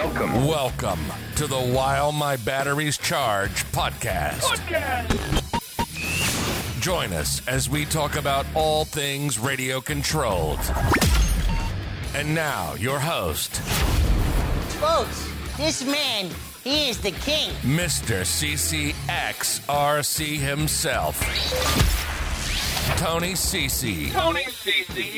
Welcome. Welcome to the While My Batteries Charge podcast. Join us as we talk about all things radio controlled. And now, your host, Folks, this man, he is the king. Mr. CCXRC himself, Tony CC.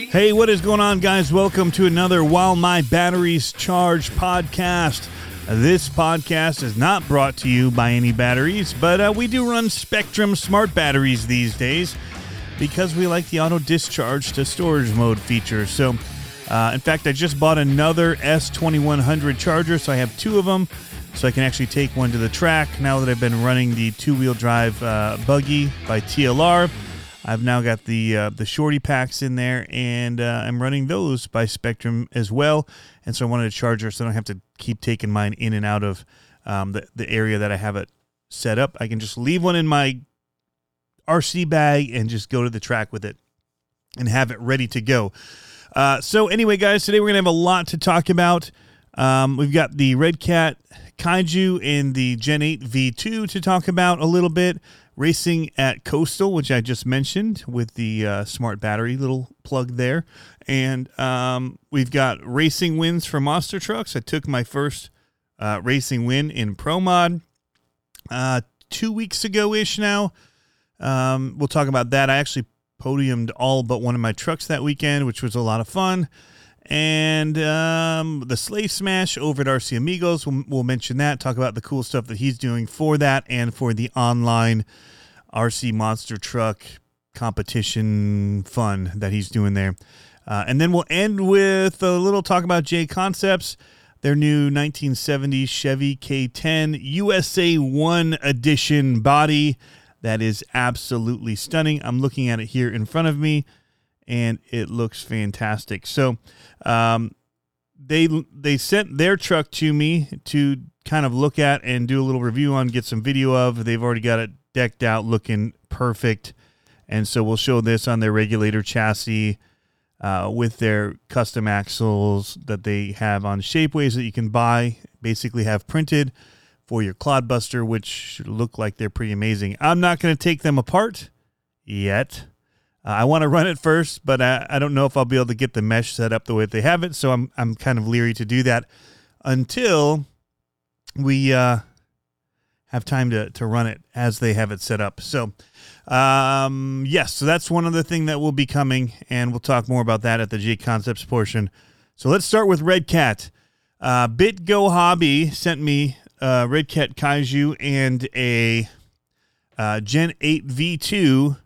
Hey, what is going on, guys? Welcome to another While My Batteries Charge podcast. This podcast is not brought to you by any batteries, but uh, we do run Spektrum smart batteries these days because we like the auto discharge to storage mode feature. So, uh, in fact, I just bought another S2100 charger, so I have two of them, so I can actually take one to the track now that I've been running the two wheel drive uh, buggy by TLR. I've now got the uh, the shorty packs in there, and uh, I'm running those by Spektrum as well. And so I wanted a charger, so I don't have to keep taking mine in and out of um, the the area that I have it set up. I can just leave one in my RC bag and just go to the track with it and have it ready to go. Uh, so anyway, guys, today we're gonna have a lot to talk about. Um, we've got the Red Cat Kaiju and the Gen 8 V2 to talk about a little bit. Racing at Coastal, which I just mentioned with the uh, smart battery little plug there. And um, we've got racing wins for Monster Trucks. I took my first uh, racing win in Pro Mod uh, two weeks ago ish now. Um, we'll talk about that. I actually podiumed all but one of my trucks that weekend, which was a lot of fun. And um, the Sleigh Smash over at RC Amigos, we'll, we'll mention that, talk about the cool stuff that he's doing for that and for the online RC Monster Truck competition fun that he's doing there. Uh, and then we'll end with a little talk about J Concepts, their new 1970 Chevy K10 USA 1 Edition body. That is absolutely stunning. I'm looking at it here in front of me, and it looks fantastic. So, um, they they sent their truck to me to kind of look at and do a little review on, get some video of. They've already got it decked out, looking perfect, and so we'll show this on their regulator chassis. Uh, with their custom axles that they have on shapeways that you can buy, basically have printed for your Clodbuster, which look like they're pretty amazing. I'm not going to take them apart yet. Uh, I want to run it first, but I, I don't know if I'll be able to get the mesh set up the way they have it, so I'm I'm kind of leery to do that until we uh, have time to to run it as they have it set up. So, um, yes, so that's one other thing that will be coming, and we'll talk more about that at the J Concepts portion. So let's start with Red Cat. Uh, BitGo Hobby sent me uh, Red Cat Kaiju and a uh, Gen 8 V2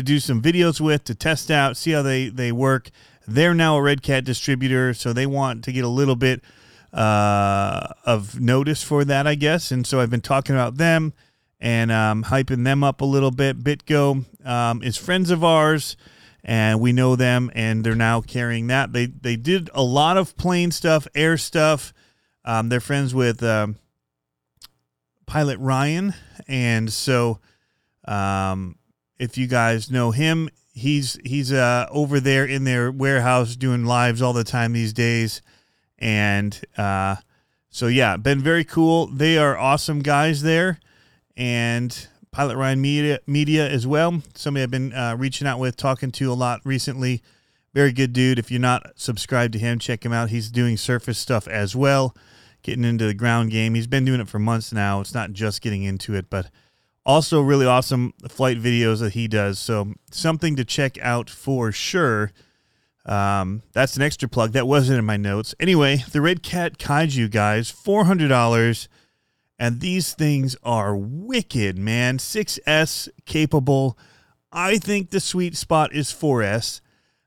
to do some videos with, to test out, see how they, they work. They're now a Red Cat distributor, so they want to get a little bit uh, of notice for that, I guess. And so I've been talking about them and um, hyping them up a little bit. BitGo um, is friends of ours, and we know them, and they're now carrying that. They they did a lot of plane stuff, air stuff. Um, they're friends with um, Pilot Ryan, and so um, if you guys know him, he's he's uh, over there in their warehouse doing lives all the time these days, and uh, so yeah, been very cool. They are awesome guys there, and Pilot Ryan Media Media as well. Somebody I've been uh, reaching out with, talking to a lot recently. Very good dude. If you're not subscribed to him, check him out. He's doing surface stuff as well, getting into the ground game. He's been doing it for months now. It's not just getting into it, but also really awesome flight videos that he does. So something to check out for sure. Um, that's an extra plug that wasn't in my notes. Anyway, the Red Cat Kaiju guys, four hundred dollars, and these things are wicked, man. 6S capable. I think the sweet spot is 4S.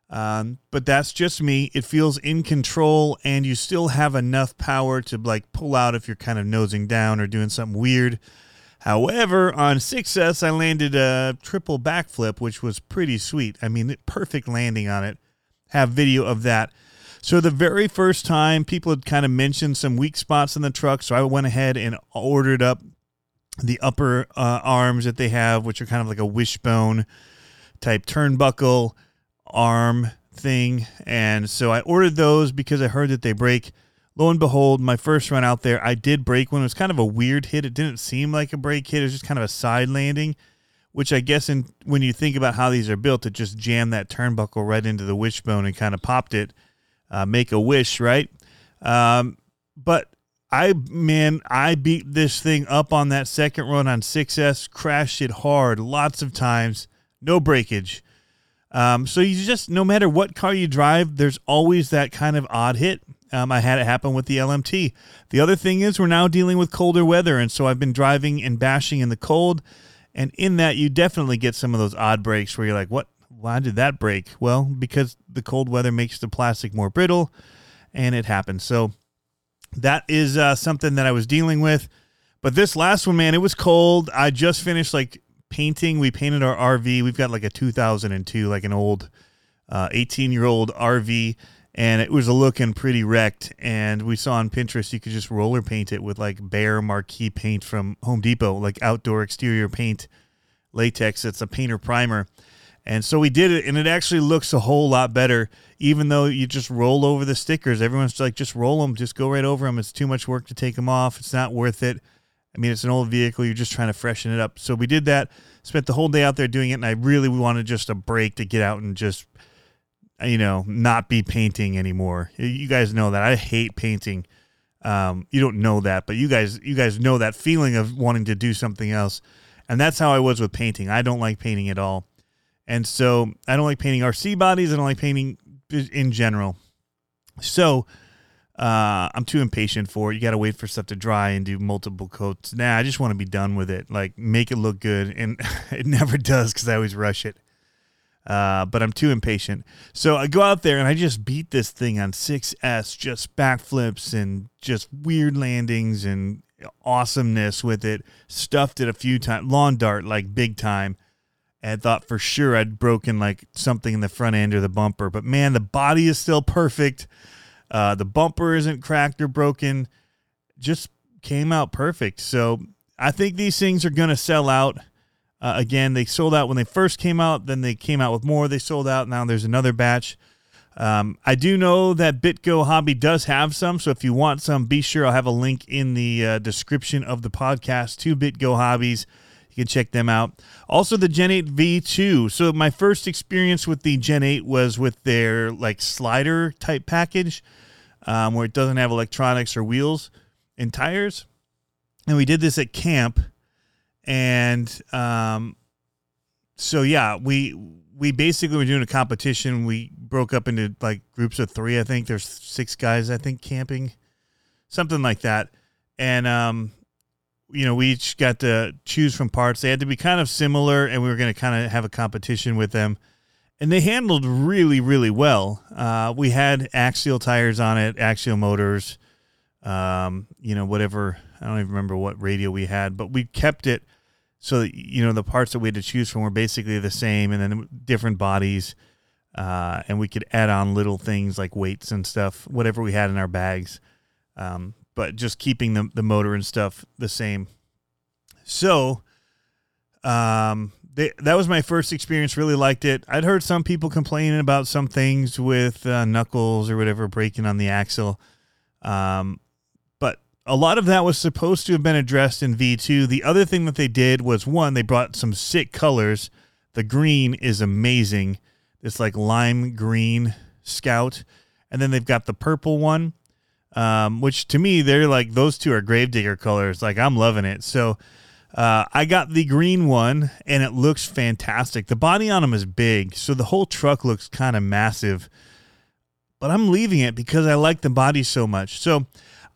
Um, but that's just me. It feels in control, and you still have enough power to like pull out if you're kind of nosing down or doing something weird. However, on 6S, I landed a triple backflip, which was pretty sweet. I mean, perfect landing on it. Have video of that. So the very first time, people had kind of mentioned some weak spots in the truck, so I went ahead and ordered up the upper uh, arms that they have, which are kind of like a wishbone type turnbuckle arm thing. And so I ordered those because I heard that they break lo and behold, my first run out there, I did break one. It was kind of a weird hit. It didn't seem like a break hit. It was just kind of a side landing, which I guess in, when you think about how these are built, it just jammed that turnbuckle right into the wishbone and kind of popped it. Uh, make a wish, right? Um, but I man, I beat this thing up on that second run on 6S, crashed it hard lots of times, no breakage. Um, so you just no matter what car you drive, there's always that kind of odd hit. Um, I had it happen with the LMT. The other thing is we're now dealing with colder weather, and so I've been driving and bashing in the cold, and in that you definitely get some of those odd breaks where you're like, "What? Why did that break?" Well, because the cold weather makes the plastic more brittle, and it happens. So that is uh, something that I was dealing with. But this last one, man, it was cold. I just finished like painting. We painted our RV. We've got like a 2002, like an old 18 uh, year old RV, and it was looking pretty wrecked. And we saw on Pinterest you could just roller paint it with like Behr marquee paint from Home Depot, like outdoor exterior paint latex. It's a painter primer. And so we did it, and it actually looks a whole lot better, even though you just roll over the stickers. Everyone's like, just roll them, just go right over them. It's too much work to take them off. It's not worth it. I mean, it's an old vehicle. You're just trying to freshen it up. So we did that, spent the whole day out there doing it, and I really wanted just a break to get out and just, you know, not be painting anymore. You guys know that. I hate painting. Um, you don't know that, but you guys, you guys know that feeling of wanting to do something else. And that's how I was with painting. I don't like painting at all. And so I don't like painting RC bodies. I don't like painting in general. So uh, I'm too impatient for it. You got to wait for stuff to dry and do multiple coats. Nah, I just want to be done with it. Like make it look good, and it never does because I always rush it. Uh, but I'm too impatient. So I go out there and I just beat this thing on 6S, just backflips and just weird landings and awesomeness with it. Stuffed it a few times, lawn dart like big time and thought for sure I'd broken like something in the front end or the bumper. But man, the body is still perfect. Uh, the bumper isn't cracked or broken. Just came out perfect. So I think these things are going to sell out. Uh, again, they sold out when they first came out. Then they came out with more. They sold out. Now there's another batch. Um, I do know that BitGo Hobby does have some. So if you want some, be sure I'll have a link in the uh, description of the podcast to BitGo Hobbies. You can check them out. Also, the Gen 8 V2. So, my first experience with the Gen 8 was with their like slider type package um, where it doesn't have electronics or wheels and tires. And we did this at camp. And um, so, yeah, we we basically were doing a competition. We broke up into like groups of three. I think there's six guys, I think, camping, something like that. And um, you know, we each got to choose from parts. They had to be kind of similar, and we were going to kind of have a competition with them. And they handled really, really well. Uh, we had axial tires on it, axial motors, um, you know, whatever. I don't even remember what radio we had, but we kept it so you know, the parts that we had to choose from were basically the same and then different bodies. Uh, and we could add on little things like weights and stuff, whatever we had in our bags. Um, but just keeping the, the motor and stuff the same. So, um, they, that was my first experience. Really liked it. I'd heard some people complaining about some things with uh, knuckles or whatever breaking on the axle. Um, a lot of that was supposed to have been addressed in V2. The other thing that they did was one, they brought some sick colors. The green is amazing. It's like lime green scout. And then they've got the purple one um, which to me they're like those two are gravedigger colors. Like I'm loving it. So uh, I got the green one, and it looks fantastic. The body on them is big, so the whole truck looks kind of massive. But I'm leaving it because I like the body so much. So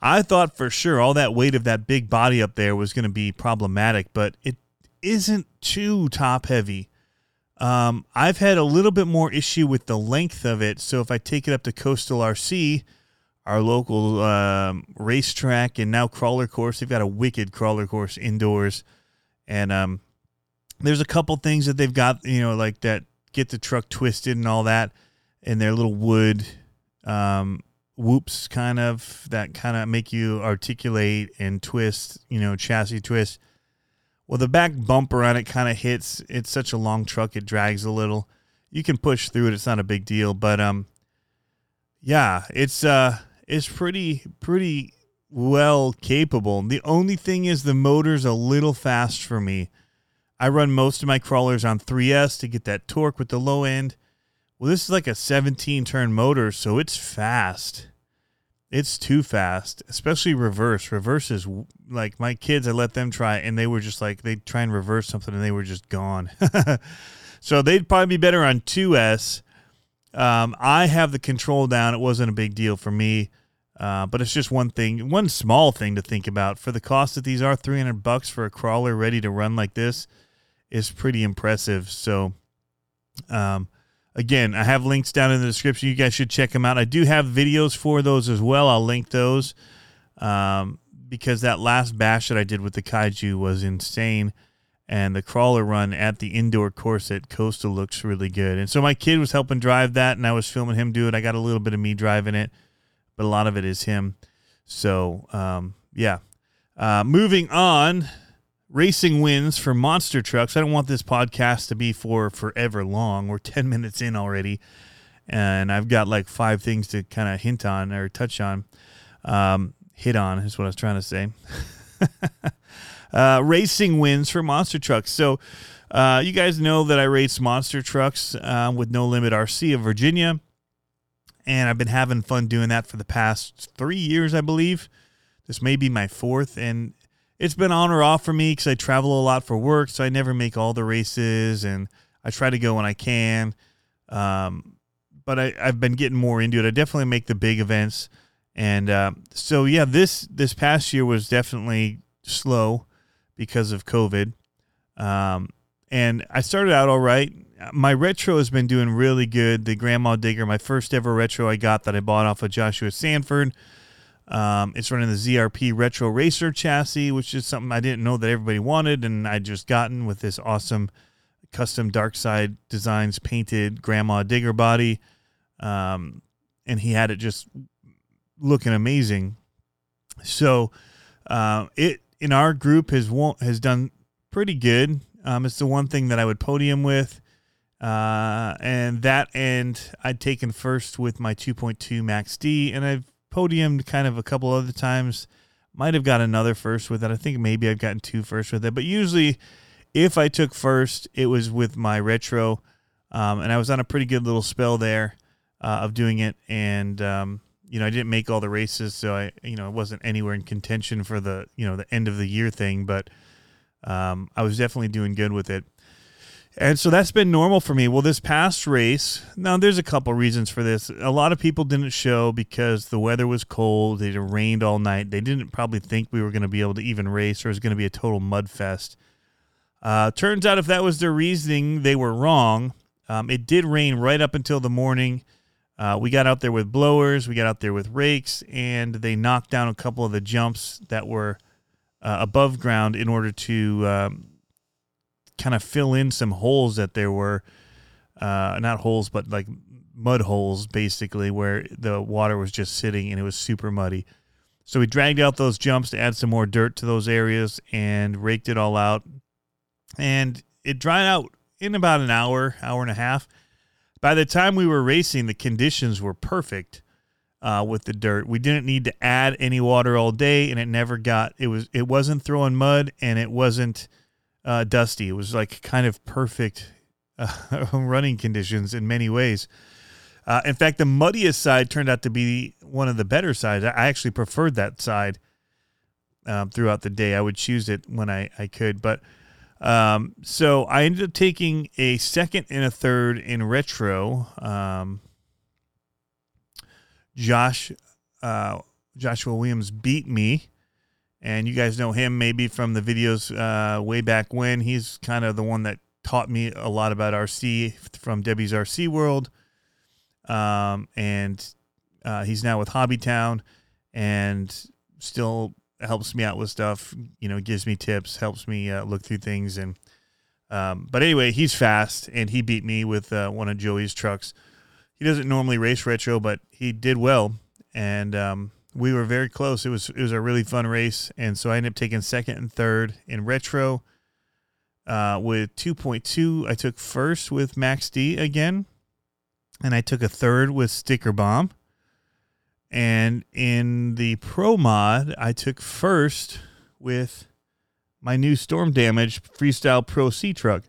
I thought for sure all that weight of that big body up there was going to be problematic, but it isn't too top heavy. Um, I've had a little bit more issue with the length of it. So if I take it up to Coastal RC, our local um, racetrack and now crawler course. They've got a wicked crawler course indoors, and um, there's a couple things that they've got, you know, like that get the truck twisted and all that, and their little wood um, whoops, kind of that kind of make you articulate and twist, you know, chassis twist. Well, the back bumper on it kind of hits. It's such a long truck; it drags a little. You can push through it; it's not a big deal, but um, yeah, it's uh it's pretty pretty well capable. The only thing is the motor's a little fast for me. I run most of my crawlers on 3S to get that torque with the low end. Well, this is like a 17 turn motor, so it's fast. It's too fast, especially reverse. Reverse is like my kids, I let them try, and they were just like, they'd try and reverse something and they were just gone. so they'd probably be better on 2S. Um, I have the control down. It wasn't a big deal for me. Uh, but it's just one thing, one small thing to think about. For the cost that these are, 300 bucks for a crawler ready to run like this is pretty impressive. So, um, again, I have links down in the description. You guys should check them out. I do have videos for those as well. I'll link those um, because that last bash that I did with the kaiju was insane. And the crawler run at the indoor course at Coastal looks really good. And so my kid was helping drive that, and I was filming him do it. I got a little bit of me driving it, but a lot of it is him. So, um, yeah. Uh, moving on racing wins for monster trucks. I don't want this podcast to be for forever long. We're 10 minutes in already, and I've got like five things to kind of hint on or touch on. Um, hit on is what I was trying to say. uh, racing wins for monster trucks. So, uh, you guys know that I race monster trucks uh, with No Limit RC of Virginia, and I've been having fun doing that for the past three years, I believe. This may be my fourth, and it's been on or off for me because I travel a lot for work, so I never make all the races, and I try to go when I can. Um, but I, have been getting more into it. I definitely make the big events, and uh, so yeah, this this past year was definitely slow because of COVID. Um, and I started out all right. My retro has been doing really good. The Grandma Digger, my first ever retro I got that I bought off of Joshua Sanford. Um, it's running the ZRP Retro Racer chassis, which is something I didn't know that everybody wanted, and I just gotten with this awesome custom Dark Side Designs painted Grandma Digger body. Um, and he had it just looking amazing. So uh, it in our group has won- has done pretty good. Um, it's the one thing that I would podium with. Uh, and that end I'd taken first with my 2.2 Max D, and I've podiumed kind of a couple other times. Might have got another first with it. I think maybe I've gotten two first with it. But usually, if I took first, it was with my retro, um, and I was on a pretty good little spell there uh, of doing it. And um, you know, I didn't make all the races, so I you know I wasn't anywhere in contention for the you know the end of the year thing. But um, I was definitely doing good with it. And so that's been normal for me. Well, this past race, now there's a couple reasons for this. A lot of people didn't show because the weather was cold. It rained all night. They didn't probably think we were going to be able to even race or it was going to be a total mud fest. Uh, turns out if that was their reasoning, they were wrong. Um, it did rain right up until the morning. Uh, we got out there with blowers, we got out there with rakes, and they knocked down a couple of the jumps that were uh, above ground in order to um, kind of fill in some holes that there were, uh, not holes, but like mud holes, basically, where the water was just sitting and it was super muddy. So we dragged out those jumps to add some more dirt to those areas and raked it all out. And it dried out in about an hour, hour and a half. By the time we were racing, the conditions were perfect uh, with the dirt. We didn't need to add any water all day, and it never got. It was. It wasn't throwing mud, and it wasn't uh, dusty. It was like kind of perfect uh, running conditions in many ways. Uh, in fact, the muddiest side turned out to be one of the better sides. I actually preferred that side um, throughout the day. I would choose it when I, I could. But um, so I ended up taking a second and a third in retro. Um, Josh, uh, Joshua Williams beat me and you guys know him maybe from the videos uh, way back when. He's kind of the one that taught me a lot about RC from Debbie's RC World, um, and uh, he's now with Hobbytown, and still helps me out with stuff. You know, gives me tips, helps me uh, look through things, and um, but anyway, he's fast, and he beat me with uh, one of Joey's trucks. He doesn't normally race retro, but he did well, and um, we were very close. It was it was a really fun race, and so I ended up taking second and third in retro. Uh, with 2.2, I took first with Max D again, and I took a third with Sticker Bomb. And in the pro mod, I took first with my new Storm Damage Freestyle Pro C truck.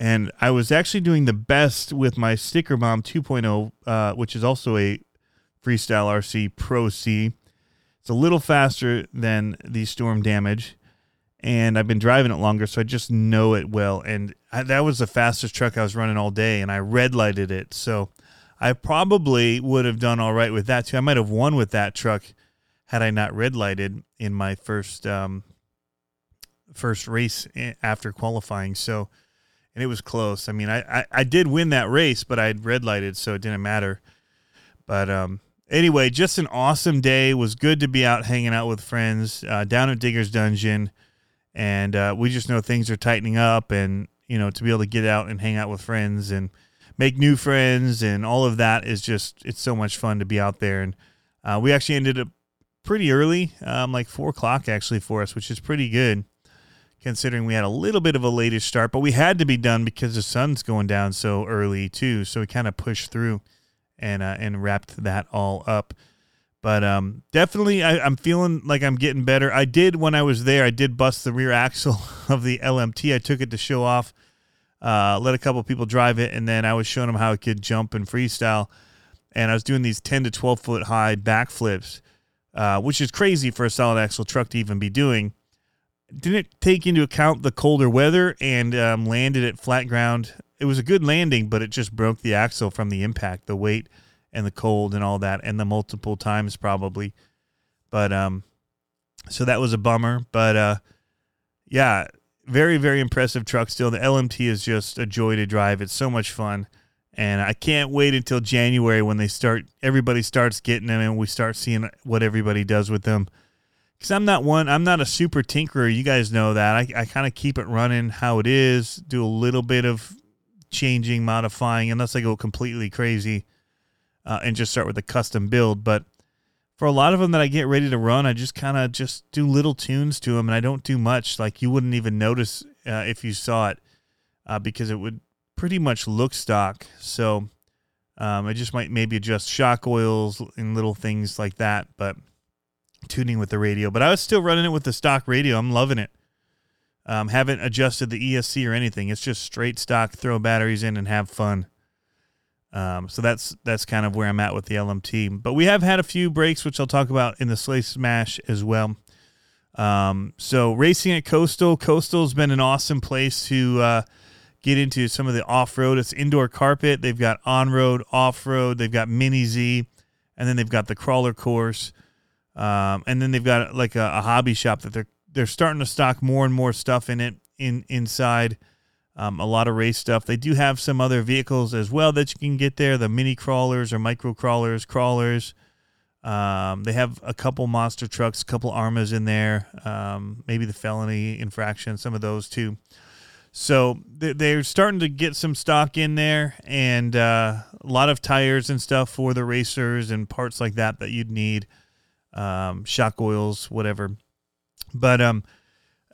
And I was actually doing the best with my Sticker Bomb 2.0, uh, which is also a Freestyle RC Pro C. It's a little faster than the Storm Damage, and I've been driving it longer, so I just know it well. And I, that was the fastest truck I was running all day, and I red lighted it. So I probably would have done all right with that too. I might have won with that truck had I not red lighted in my first um, first race after qualifying. So, and it was close. I mean, I, I, I did win that race, but I had red lighted, so it didn't matter. But um, anyway, just an awesome day. It was good to be out hanging out with friends uh, down at Digger's Dungeon, and uh, we just know things are tightening up, and you know to be able to get out and hang out with friends and make new friends and all of that is just it's so much fun to be out there. And uh, we actually ended up pretty early, um, like four o'clock actually for us, which is pretty good considering we had a little bit of a latish start, but we had to be done because the sun's going down so early too. So we kind of pushed through and uh, and wrapped that all up. But um, definitely, I, I'm feeling like I'm getting better. I did when I was there. I did bust the rear axle of the LMT. I took it to show off, uh, let a couple people drive it, and then I was showing them how it could jump and freestyle. And I was doing these 10 to 12 foot high backflips, uh, which is crazy for a solid axle truck to even be doing didn't take into account the colder weather and um, landed at flat ground. It was a good landing, but it just broke the axle from the impact, the weight and the cold and all that, and the multiple times probably. But um, so that was a bummer. But uh, yeah, very very impressive truck still. The LMT is just a joy to drive. It's so much fun, and I can't wait until January when they start. Everybody starts getting them, and we start seeing what everybody does with them because I'm not one. I'm not a super tinkerer. You guys know that. I, I kind of keep it running how it is. Do a little bit of changing, modifying, unless I go completely crazy uh, and just start with a custom build. But for a lot of them that I get ready to run, I just kind of just do little tunes to them, and I don't do much. Like you wouldn't even notice uh, if you saw it uh, because it would pretty much look stock. So um, I just might maybe adjust shock oils and little things like that, but tuning with the radio, but I was still running it with the stock radio. I'm loving it. Um, haven't adjusted the ESC or anything. It's just straight stock. Throw batteries in and have fun. Um, so that's that's kind of where I'm at with the LMT. But we have had a few breaks, which I'll talk about in the Sleigh Smash as well. Um, so racing at Coastal, Coastal's been an awesome place to uh, get into some of the off road. It's indoor carpet. They've got on road, off road. They've got mini Z, and then they've got the crawler course. Um, and then they've got like a, a, hobby shop that they're they're starting to stock more and more stuff in it in inside. Um, a lot of race stuff. They do have some other vehicles as well that you can get there. The mini crawlers or micro crawlers, crawlers. Um, they have a couple monster trucks, a couple Arrmas in there. Um, maybe the felony infraction, some of those too. So they're starting to get some stock in there, and uh, a lot of tires and stuff for the racers and parts like that that you'd need um, shock oils, whatever. But um,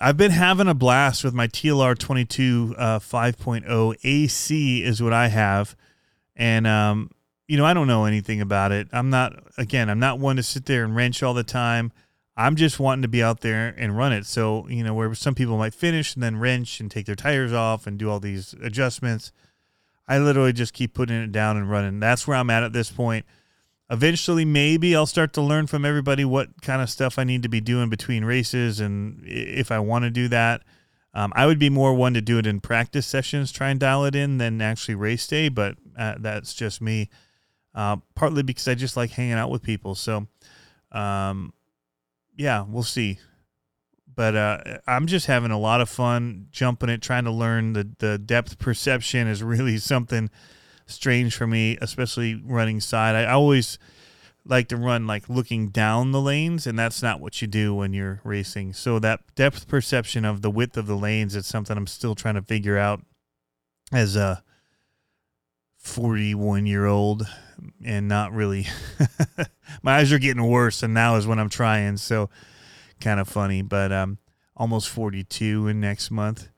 I've been having a blast with my TLR 22 uh, 5.0 AC is what I have, and um, you know I don't know anything about it. I'm not again. I'm not one to sit there and wrench all the time. I'm just wanting to be out there and run it. So you know where some people might finish and then wrench and take their tires off and do all these adjustments. I literally just keep putting it down and running. That's where I'm at at this point eventually maybe I'll start to learn from everybody what kind of stuff I need to be doing between races and if I want to do that. Um, I would be more one to do it in practice sessions, try and dial it in than actually race day, but uh, that's just me. Uh, partly because I just like hanging out with people. So, um, yeah, we'll see. But uh, I'm just having a lot of fun jumping it, trying to learn the the depth perception is really something strange for me, especially running side. I always like to run like looking down the lanes, and that's not what you do when you're racing. So that depth perception of the width of the lanes is something I'm still trying to figure out as a 41 year old and not really my eyes are getting worse and now is when I'm trying so kind of funny but um almost 42 in next month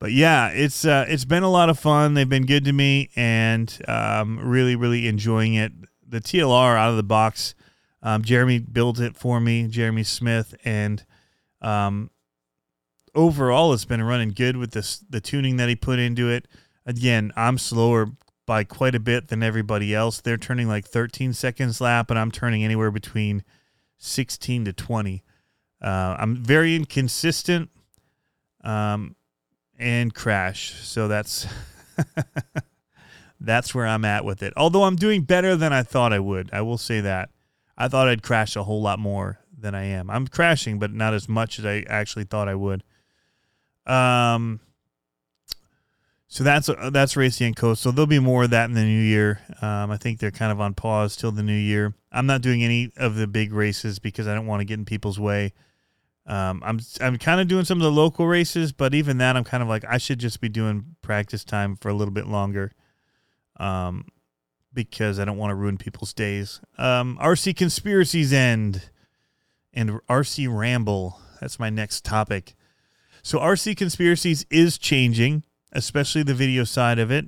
but yeah, it's uh, it's been a lot of fun. They've been good to me, and um, really, really enjoying it. The TLR out of the box Um, Jeremy built it for me, Jeremy Smith, and um, overall it's been running good with this the tuning that he put into it. Again, I'm slower by quite a bit than everybody else. They're turning like 13 seconds lap, and I'm turning anywhere between 16 to 20. Uh, I'm very inconsistent um, and crash. So that's that's where I'm at with it. Although I'm doing better than I thought I would. I will say that. I thought I'd crash a whole lot more than I am. I'm crashing, but not as much as I actually thought I would. Um, so that's that's Racing and Coast. So there'll be more of that in the new year. Um, I think they're kind of on pause till the new year. I'm not doing any of the big races because I don't want to get in people's way. Um, I'm I'm kind of doing some of the local races, but even that, I'm kind of like I should just be doing practice time for a little bit longer, um, because I don't want to ruin people's days. Um, RC conspiracies end, and RC ramble. That's my next topic. So RC conspiracies is changing, especially the video side of it.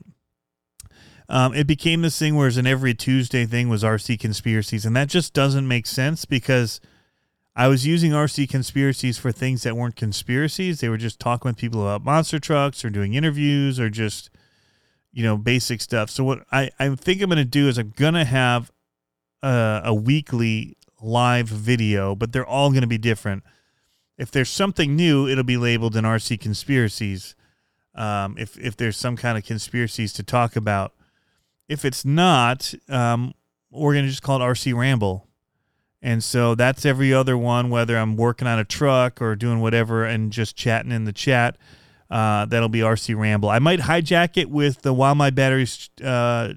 Um, it became this thing where an every Tuesday thing was RC conspiracies, and that just doesn't make sense because I was using RC conspiracies for things that weren't conspiracies. They were just talking with people about monster trucks or doing interviews or just, you know, basic stuff. So what I, I think I'm going to do is I'm going to have a, a weekly live video, but they're all going to be different. If there's something new, it'll be labeled in RC conspiracies. Um, if if there's some kind of conspiracies to talk about, if it's not, um, we're going to just call it RC ramble and so that's every other one, whether I'm working on a truck or doing whatever and just chatting in the chat. Uh, that'll be RC Ramble. I might hijack it with the While My Batteries uh,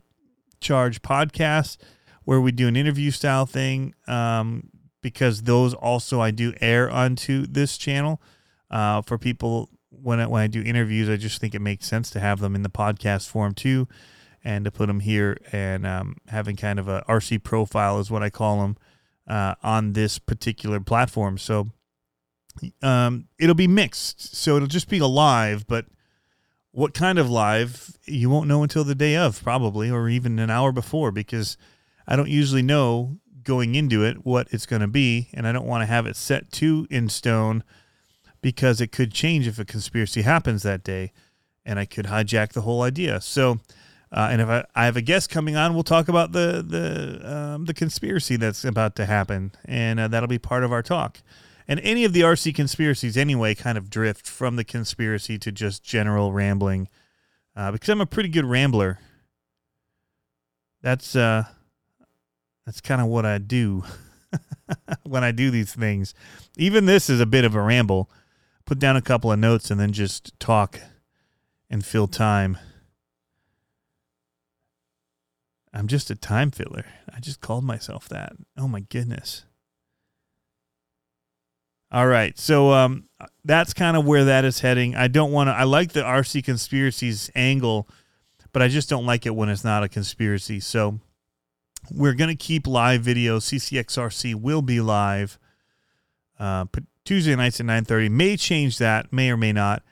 Charge podcast, where we do an interview style thing, um, because those also I do air onto this channel. Uh, for people when I, when I do interviews, I just think it makes sense to have them in the podcast form too, and to put them here and um, having kind of a RC profile is what I call them uh, on this particular platform. So um, it'll be mixed. So it'll just be a live, but what kind of live you won't know until the day of, probably, or even an hour before, because I don't usually know going into it what it's going to be, and I don't want to have it set to in stone because it could change if a conspiracy happens that day, and I could hijack the whole idea. So uh, and if I, I, have a guest coming on, we'll talk about the the um, the conspiracy that's about to happen, and uh, that'll be part of our talk. And any of the RC conspiracies, anyway, kind of drift from the conspiracy to just general rambling, uh, because I'm a pretty good rambler. That's uh, that's kind of what I do when I do these things. Even this is a bit of a ramble. Put down a couple of notes and then just talk and fill time. I'm just a time filler. I just called myself that. Oh my goodness. All right. So um that's kind of where that is heading. I don't want to I like the RC conspiracies angle, but I just don't like it when it's not a conspiracy. So we're going to keep live video. CCXRC will be live uh, Tuesday nights at 9:30. May change that, may or may not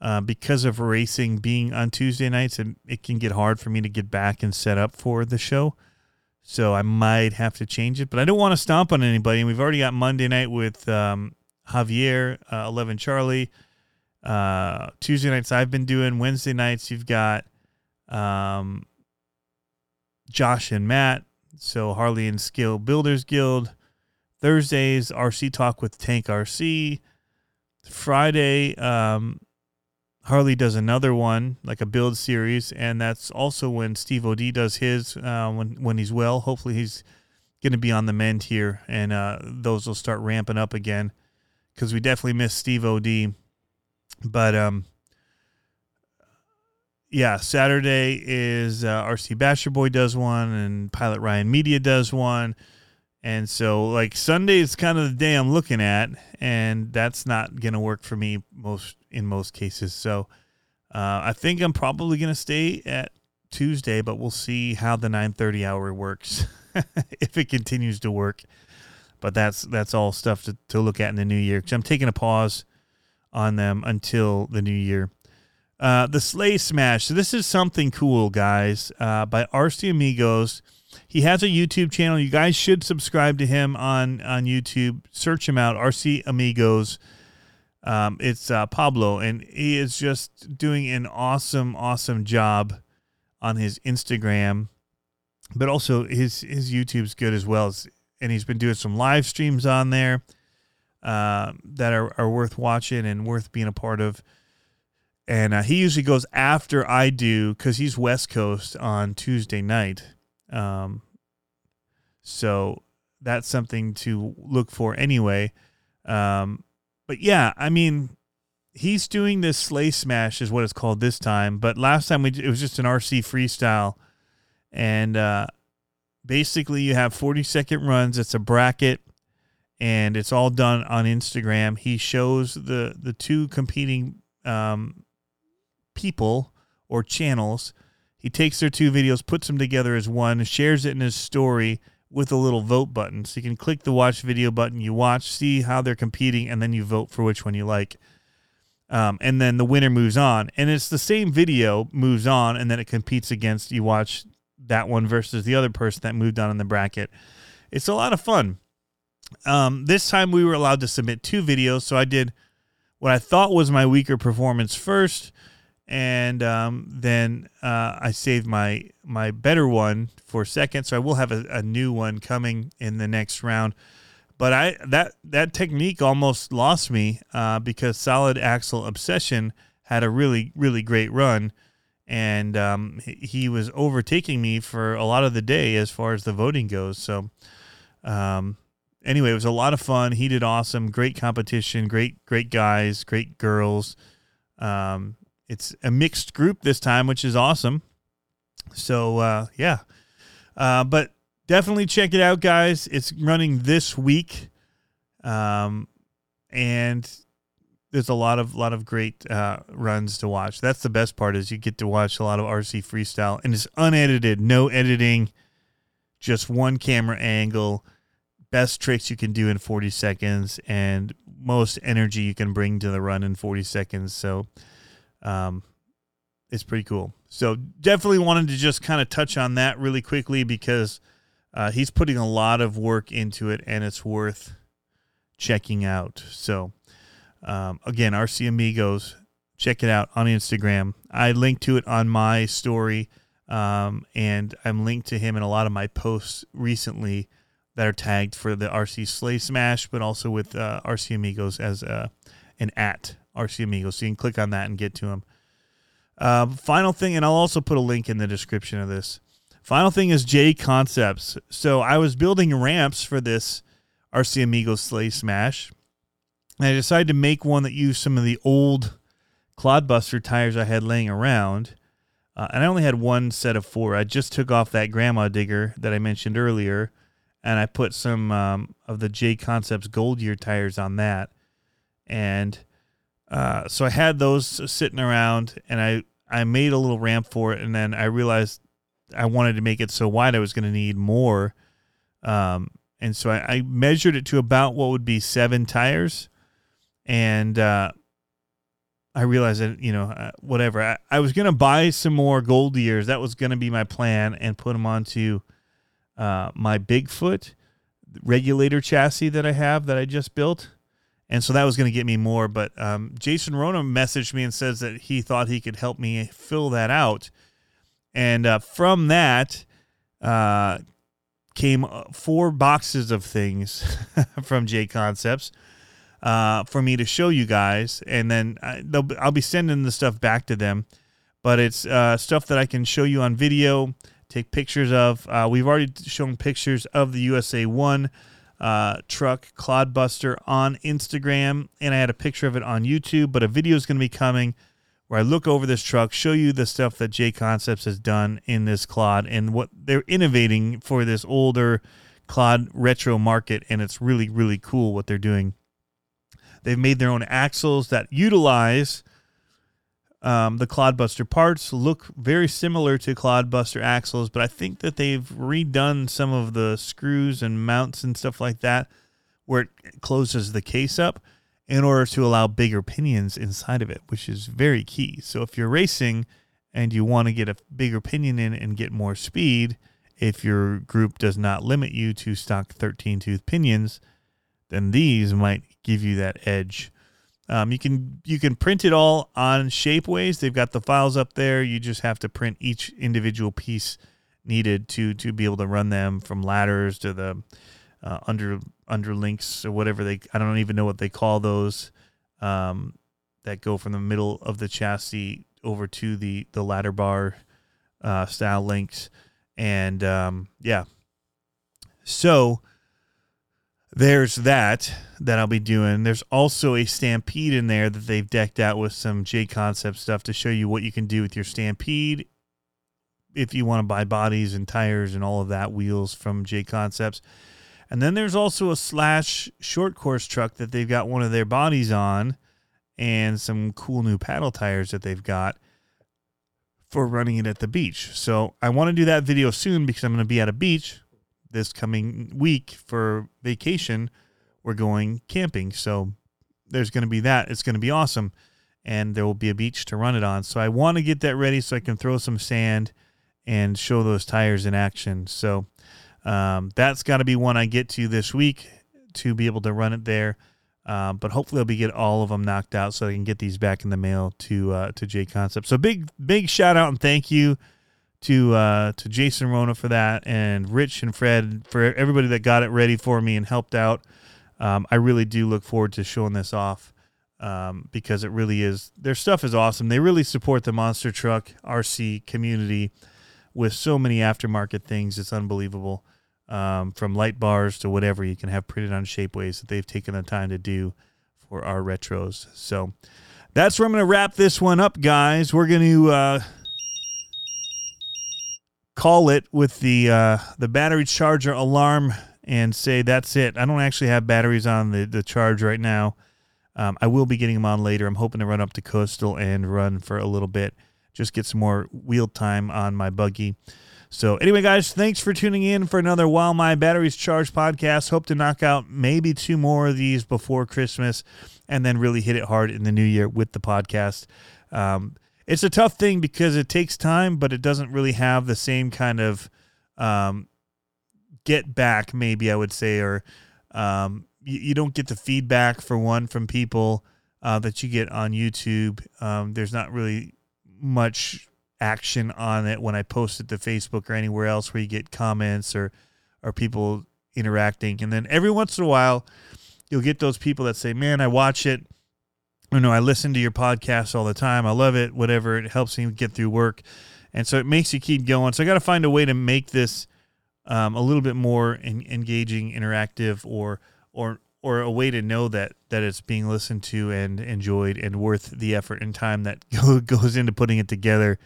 uh, because of racing being on Tuesday nights, and it can get hard for me to get back and set up for the show. So I might have to change it, but I don't want to stomp on anybody. And we've already got Monday night with um, Javier, uh, Eleven Charlie. Uh, Tuesday nights I've been doing. Wednesday nights you've got um, Josh and Matt. So Harley and Skill Builders Guild. Thursdays RC Talk with Tank RC. Friday um, Harley does another one, like a build series, and that's also when Steve Od does his uh, when when he's well. Hopefully, he's going to be on the mend here, and uh, those will start ramping up again because we definitely miss Steve Od. But um, yeah, Saturday is uh, RC Basher Boy does one, and Pilot Ryan Media does one. And so, like Sunday is kind of the day I'm looking at, and that's not gonna work for me most in most cases. So, uh, I think I'm probably gonna stay at Tuesday, but we'll see how the 9:30 hour works if it continues to work. But that's that's all stuff to, to look at in the new year because I'm taking a pause on them until the new year. Uh, the Sleigh Smash. So this is something cool, guys, uh, by RC Amigos he has a YouTube channel. You guys should subscribe to him on on YouTube. Search him out, RC Amigos. Um, it's uh, Pablo, and he is just doing an awesome, awesome job on his Instagram, but also his his YouTube's good as well. And he's been doing some live streams on there uh, that are, are worth watching and worth being a part of. And uh, he usually goes after I do because he's West Coast on Tuesday night. Um, so that's something to look for anyway. Um, but yeah, I mean, he's doing this sleigh smash is what it's called this time. But last time we it was just an RC freestyle, and uh, basically you have forty second runs. It's a bracket, and it's all done on Instagram. He shows the the two competing um, people or channels. He takes their two videos, puts them together as one, shares it in his story with a little vote button. So you can click the watch video button, you watch, see how they're competing, and then you vote for which one you like. Um, and then the winner moves on. And it's the same video moves on, and then it competes against you watch that one versus the other person that moved on in the bracket. It's a lot of fun. Um, this time we were allowed to submit two videos, so I did what I thought was my weaker performance first and um, then uh, I saved my my better one for second. So I will have a, a, new one coming in the next round. But I that that technique almost lost me uh, because Solid Axle Obsession had a really really great run, and um, he, was overtaking me for a lot of the day as far as the voting goes. So. Um, anyway, it was a lot of fun. He did awesome. Great competition. Great, great guys. Great girls. Um, it's a mixed group this time, which is awesome. So uh, yeah, uh, but definitely check it out, guys. It's running this week, um, and there's a lot of lot of great uh, runs to watch. That's the best part is you get to watch a lot of RC freestyle, and it's unedited, no editing, just one camera angle. Best tricks you can do in 40 seconds, and most energy you can bring to the run in 40 seconds. So um, it's pretty cool. So definitely wanted to just kind of touch on that really quickly because uh, he's putting a lot of work into it and it's worth checking out. So um, again, RC Amigos, check it out on Instagram. I linked to it on my story, um, and I'm linked to him in a lot of my posts recently that are tagged for the RC Sleigh Smash, but also with uh, RC Amigos as uh, an at RC Amigos. So you can click on that and get to them. Uh, final thing, and I'll also put a link in the description of this. Final thing is J Concepts. So I was building ramps for this RC Amigos Sleigh Smash. And I decided to make one that used some of the old Clodbuster tires I had laying around. Uh, and I only had one set of four. I just took off that grandma digger that I mentioned earlier, and I put some um, of the J Concepts Gold Year tires on that. And uh, so I had those sitting around, and I I made a little ramp for it, and then I realized I wanted to make it so wide I was going to need more, um, and so I, I, measured it to about what would be seven tires, and uh, I realized that you know uh, whatever. I, I was going to buy some more Goldyears. That was going to be my plan, and put them onto uh, my Bigfoot regulator chassis that I have that I just built and so that was going to get me more. But um, Jason Rona messaged me and says that he thought he could help me fill that out, and uh, from that uh, came uh, four boxes of things from J Concepts uh, for me to show you guys, and then I, will be sending the stuff back to them. But it's uh, stuff that I can show you on video, take pictures of. Uh, we've already shown pictures of the USA One uh, truck Clodbuster on Instagram, and I had a picture of it on YouTube. But a video is going to be coming where I look over this truck, show you the stuff that J Concepts has done in this Clod and what they're innovating for this older Clod retro market, and it's really really cool what they're doing. They've made their own axles that utilize um, the Clodbuster parts look very similar to Clodbuster axles, but I think that they've redone some of the screws and mounts and stuff like that where it closes the case up in order to allow bigger pinions inside of it, which is very key. So if you're racing and you want to get a bigger pinion in and get more speed, if your group does not limit you to stock 13 tooth pinions, then these might give you that edge. Um, you can you can print it all on Shapeways. They've got the files up there. You just have to print each individual piece needed to to be able to run them from ladders to the uh, under under links or whatever they. I don't even know what they call those um, that go from the middle of the chassis over to the the ladder bar uh, style links, and um, yeah. So there's that that I'll be doing. There's also a Stampede in there that they've decked out with some J Concept stuff to show you what you can do with your Stampede if you want to buy bodies and tires and all of that, wheels from J Concepts. And then there's also a Slash short course truck that they've got one of their bodies on and some cool new paddle tires that they've got for running it at the beach. So I want to do that video soon because I'm going to be at a beach this coming week for vacation. We're going camping. So there's going to be that. It's going to be awesome. And there will be a beach to run it on. So I want to get that ready so I can throw some sand and show those tires in action. So um, that's got to be one I get to this week to be able to run it there. Um, but hopefully I'll be get all of them knocked out so I can get these back in the mail to uh, to J Concept. So big big shout out and thank you to uh, to Jason Rona for that and Rich and Fred for everybody that got it ready for me and helped out. Um, I really do look forward to showing this off um, because it really is their stuff is awesome. They really support the monster truck RC community with so many aftermarket things. It's unbelievable. Um, from light bars to whatever you can have printed on shapeways that they've taken the time to do for our retros. So that's where I'm going to wrap this one up, guys. We're going to uh, call it with the uh, the battery charger alarm and say that's it. I don't actually have batteries on the, the charge right now. Um, I will be getting them on later. I'm hoping to run up to Coastal and run for a little bit, just get some more wheel time on my buggy. So, anyway, guys, thanks for tuning in for another While My Batteries Charge podcast. Hope to knock out maybe two more of these before Christmas and then really hit it hard in the new year with the podcast. Um, it's a tough thing because it takes time, but it doesn't really have the same kind of um, get back, maybe I would say, or um, you, you, don't get the feedback for one from people uh, that you get on YouTube. Um, there's not really much action on it when I post it to Facebook or anywhere else where you get comments or or people interacting. And then every once in a while, you'll get those people that say, "Man, I watch it." You know, I listen to your podcast all the time. I love it. Whatever it helps me get through work, and so it makes you keep going. So I got to find a way to make this um, a little bit more in, engaging, interactive, or or or a way to know that that it's being listened to and enjoyed and worth the effort and time that goes into putting it together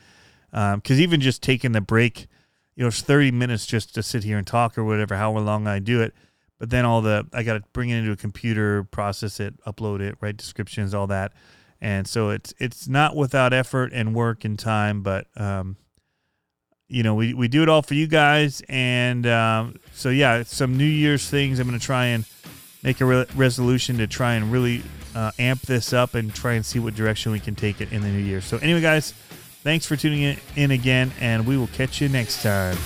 because um, even just taking the break, you know, it's 30 minutes just to sit here and talk or whatever, however long I do it. But then all the, I got to bring it into a computer, process it, upload it, write descriptions, all that. And so it's, it's not without effort and work and time, but, um, you know, we, we do it all for you guys. And um, so, yeah, some New Year's things. I'm to try and make a re- resolution to try and really uh, amp this up and try and see what direction we can take it in the new year. So, anyway, guys, Thanks for tuning in again, and we will catch you next time.